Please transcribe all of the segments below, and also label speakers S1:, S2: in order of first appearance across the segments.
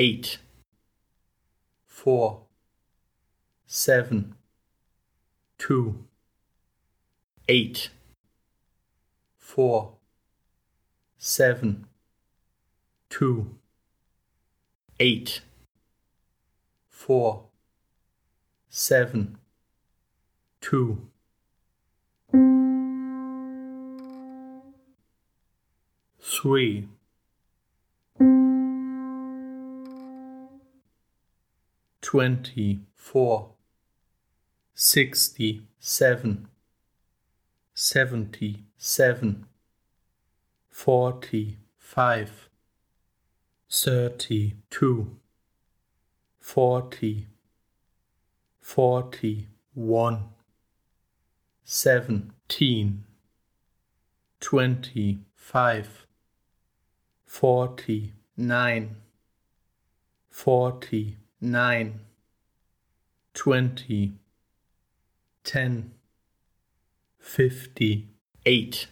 S1: eight, four, seven, two, eight, four, seven, two, eight, four, seven, two. Three, twenty four, sixty seven, seventy seven, forty five, thirty two, forty, forty one, seventeen, twenty five, forty nine, forty nine, twenty, ten, fifty eight,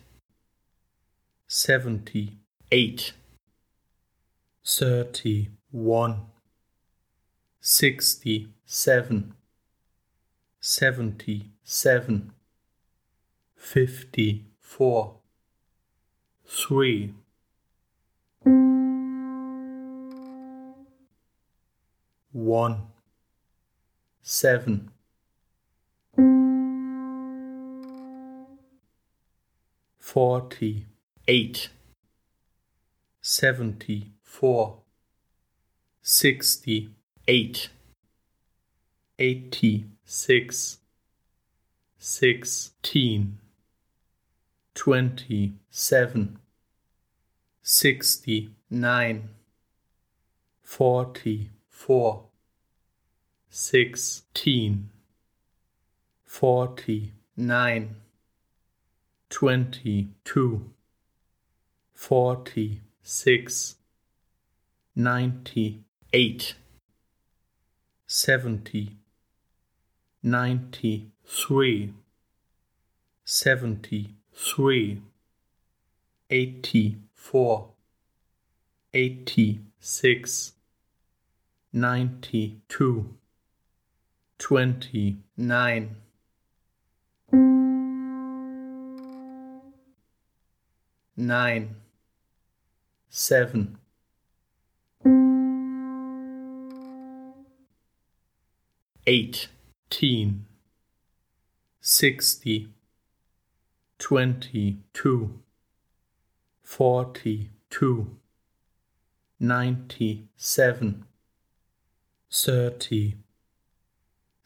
S1: seventy eight, thirty one, sixty seven, seventy seven, fifty four, three. One, seven, forty eight, seventy four, sixty eight, eighty six, sixteen, twenty seven, sixty nine, forty four, sixteen, forty nine, twenty two, forty six, ninety eight, seventy, ninety three, seventy three, eighty four, eighty six, ninety two, twenty nine. Nine, seven, eighteen, sixty, twenty two, forty two, ninety seven, thirty,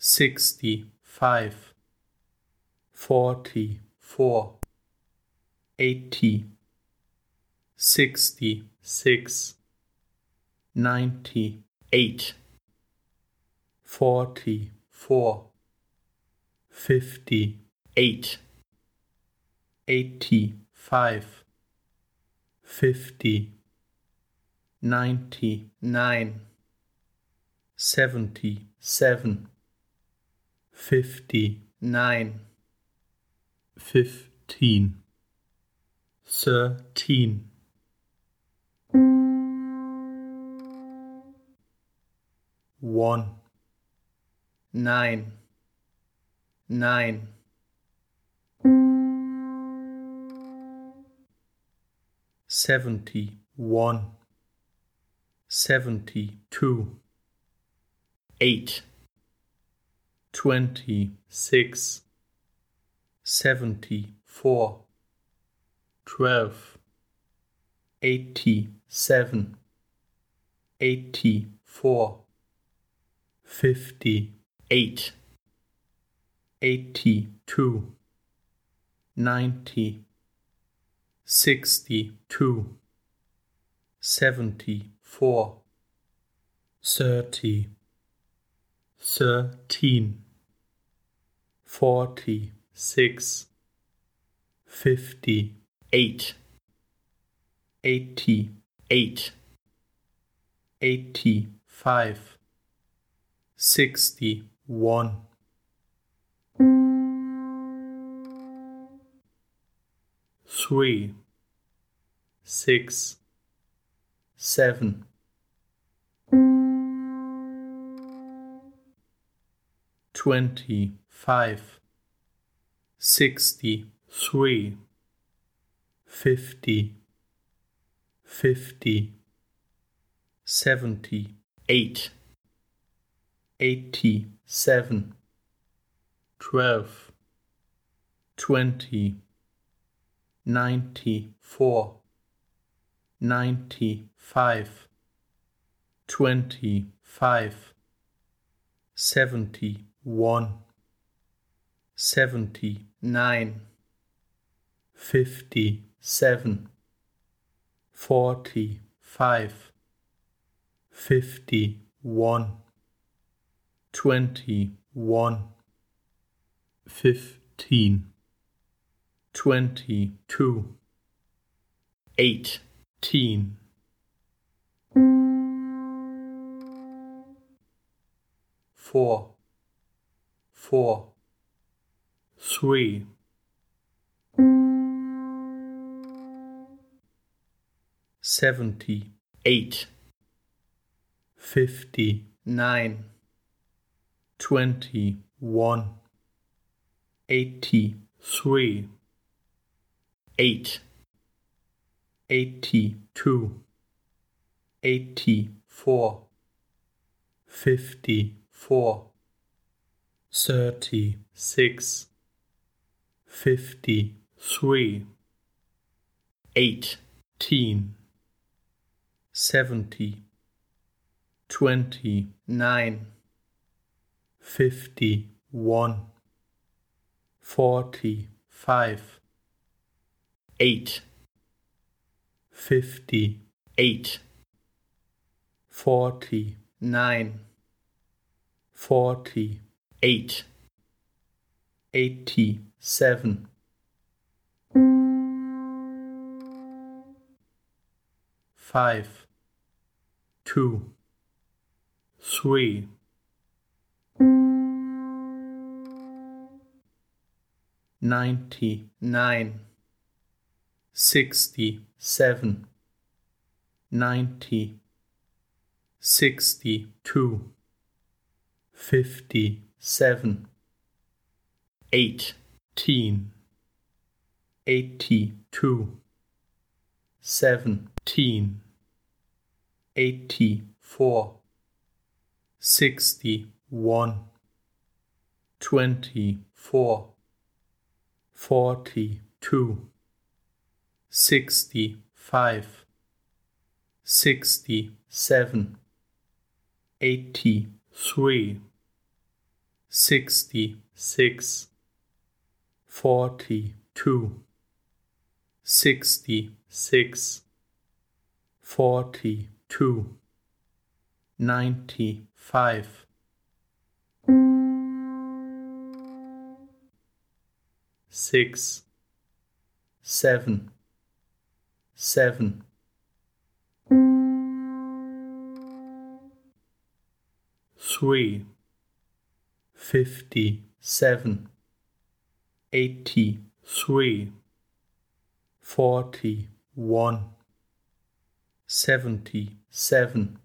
S1: sixty five, forty four, eighty, sixty six, ninety eight, forty four, fifty eight, eighty five, fifty, ninety nine, seventy seven, fifty. Nine, fifteen, thirteen. One, nine, nine, seventy one, seventy two, eight, twenty six, seventy four, twelve, eighty seven, eighty four, fifty eight, eighty two, ninety, sixty two, seventy four, thirty, thirteen, forty six fifty eight eighty eight eighty five sixty one. Three six seven. Twenty five, sixty three, fifty, fifty, seventy eight, eighty seven, twelve, twenty, ninety four, ninety five, twenty five, seventy one, seventy nine, fifty seven, forty five, fifty one, twenty one, fifteen, twenty two, eighteen. Four, four, three, seventy eight, fifty nine, twenty one, eighty. Three, eight, eighty two, eighty four, fifty four, thirty six, fifty three, eighteen, seventy, twenty nine, fifty one, forty five, eight, fifty eight, forty nine, forty eight, eighty seven. Five, two, three, ninety nine, sixty seven, ninety, sixty two, fifty seven, eighteen, eighty two, seventeen, eighty four, sixty one, twenty four, forty two, sixty five, sixty seven, eighty three, sixty six, forty two, sixty six, forty two, ninety five. Six, seven, seven, three, fifty seven, eighty three, forty one, seventy seven,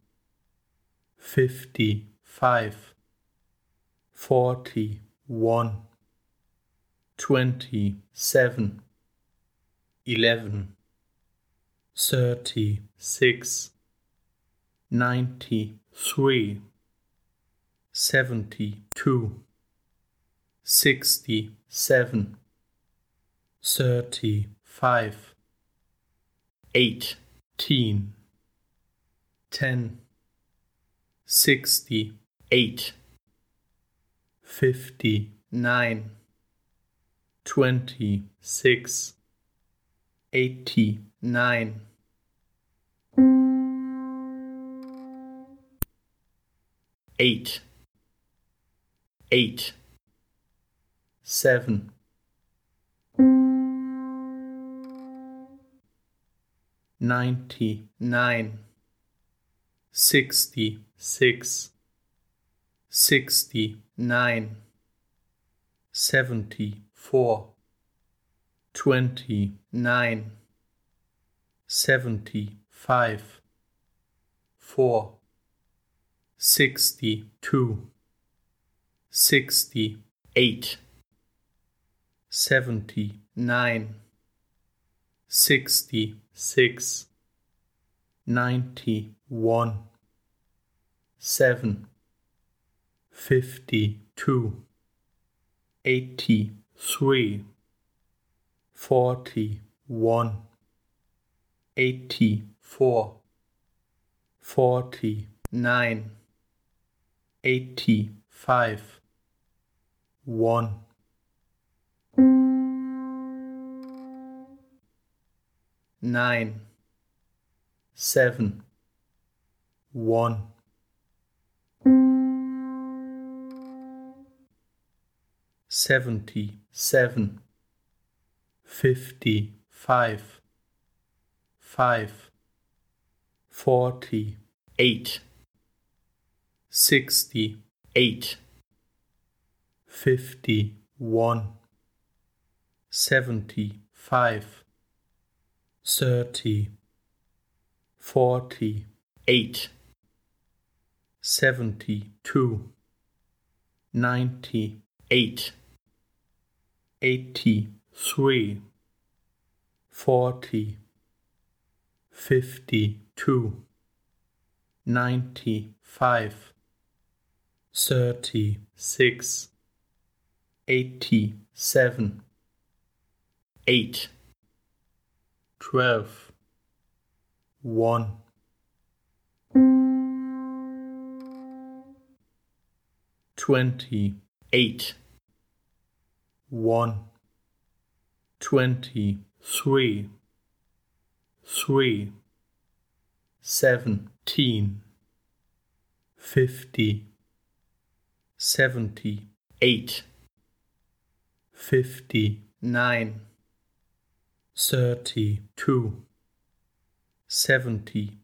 S1: fifty five, forty one, twenty seven, eleven, thirty six, ninety three, seventy two, sixty seven, thirty five, eighteen, ten, sixty eight, fifty nine, twenty six, eighty nine. Eight, eight, seven, ninety nine, sixty six, sixty nine, seventy four, twenty nine, seventy five, four, sixty two, sixty,
S2: eight,
S1: seventy, nine, sixty, six, ninety, one, seven, fifty, two, eighty, three, forty, one, eighty, four, forty, nine, eighty, five, one, nine, seven, one, seventy, seven, fifty, five, five, forty,
S2: eight,
S1: sixty,
S2: eight,
S1: fifty, one, seventy, five, thirty, forty,
S2: eight,
S1: seventy, two, ninety,
S2: eight,
S1: eighty, three, forty, fifty, two, ninety, five, thirty, six, eighty, seven,
S2: eight,
S1: twelve, one, twenty,
S2: eight,
S1: one, twenty, three, three, seventeen, fifty, seventy,
S2: eight,
S1: fifty, nine, thirty, two, seventy,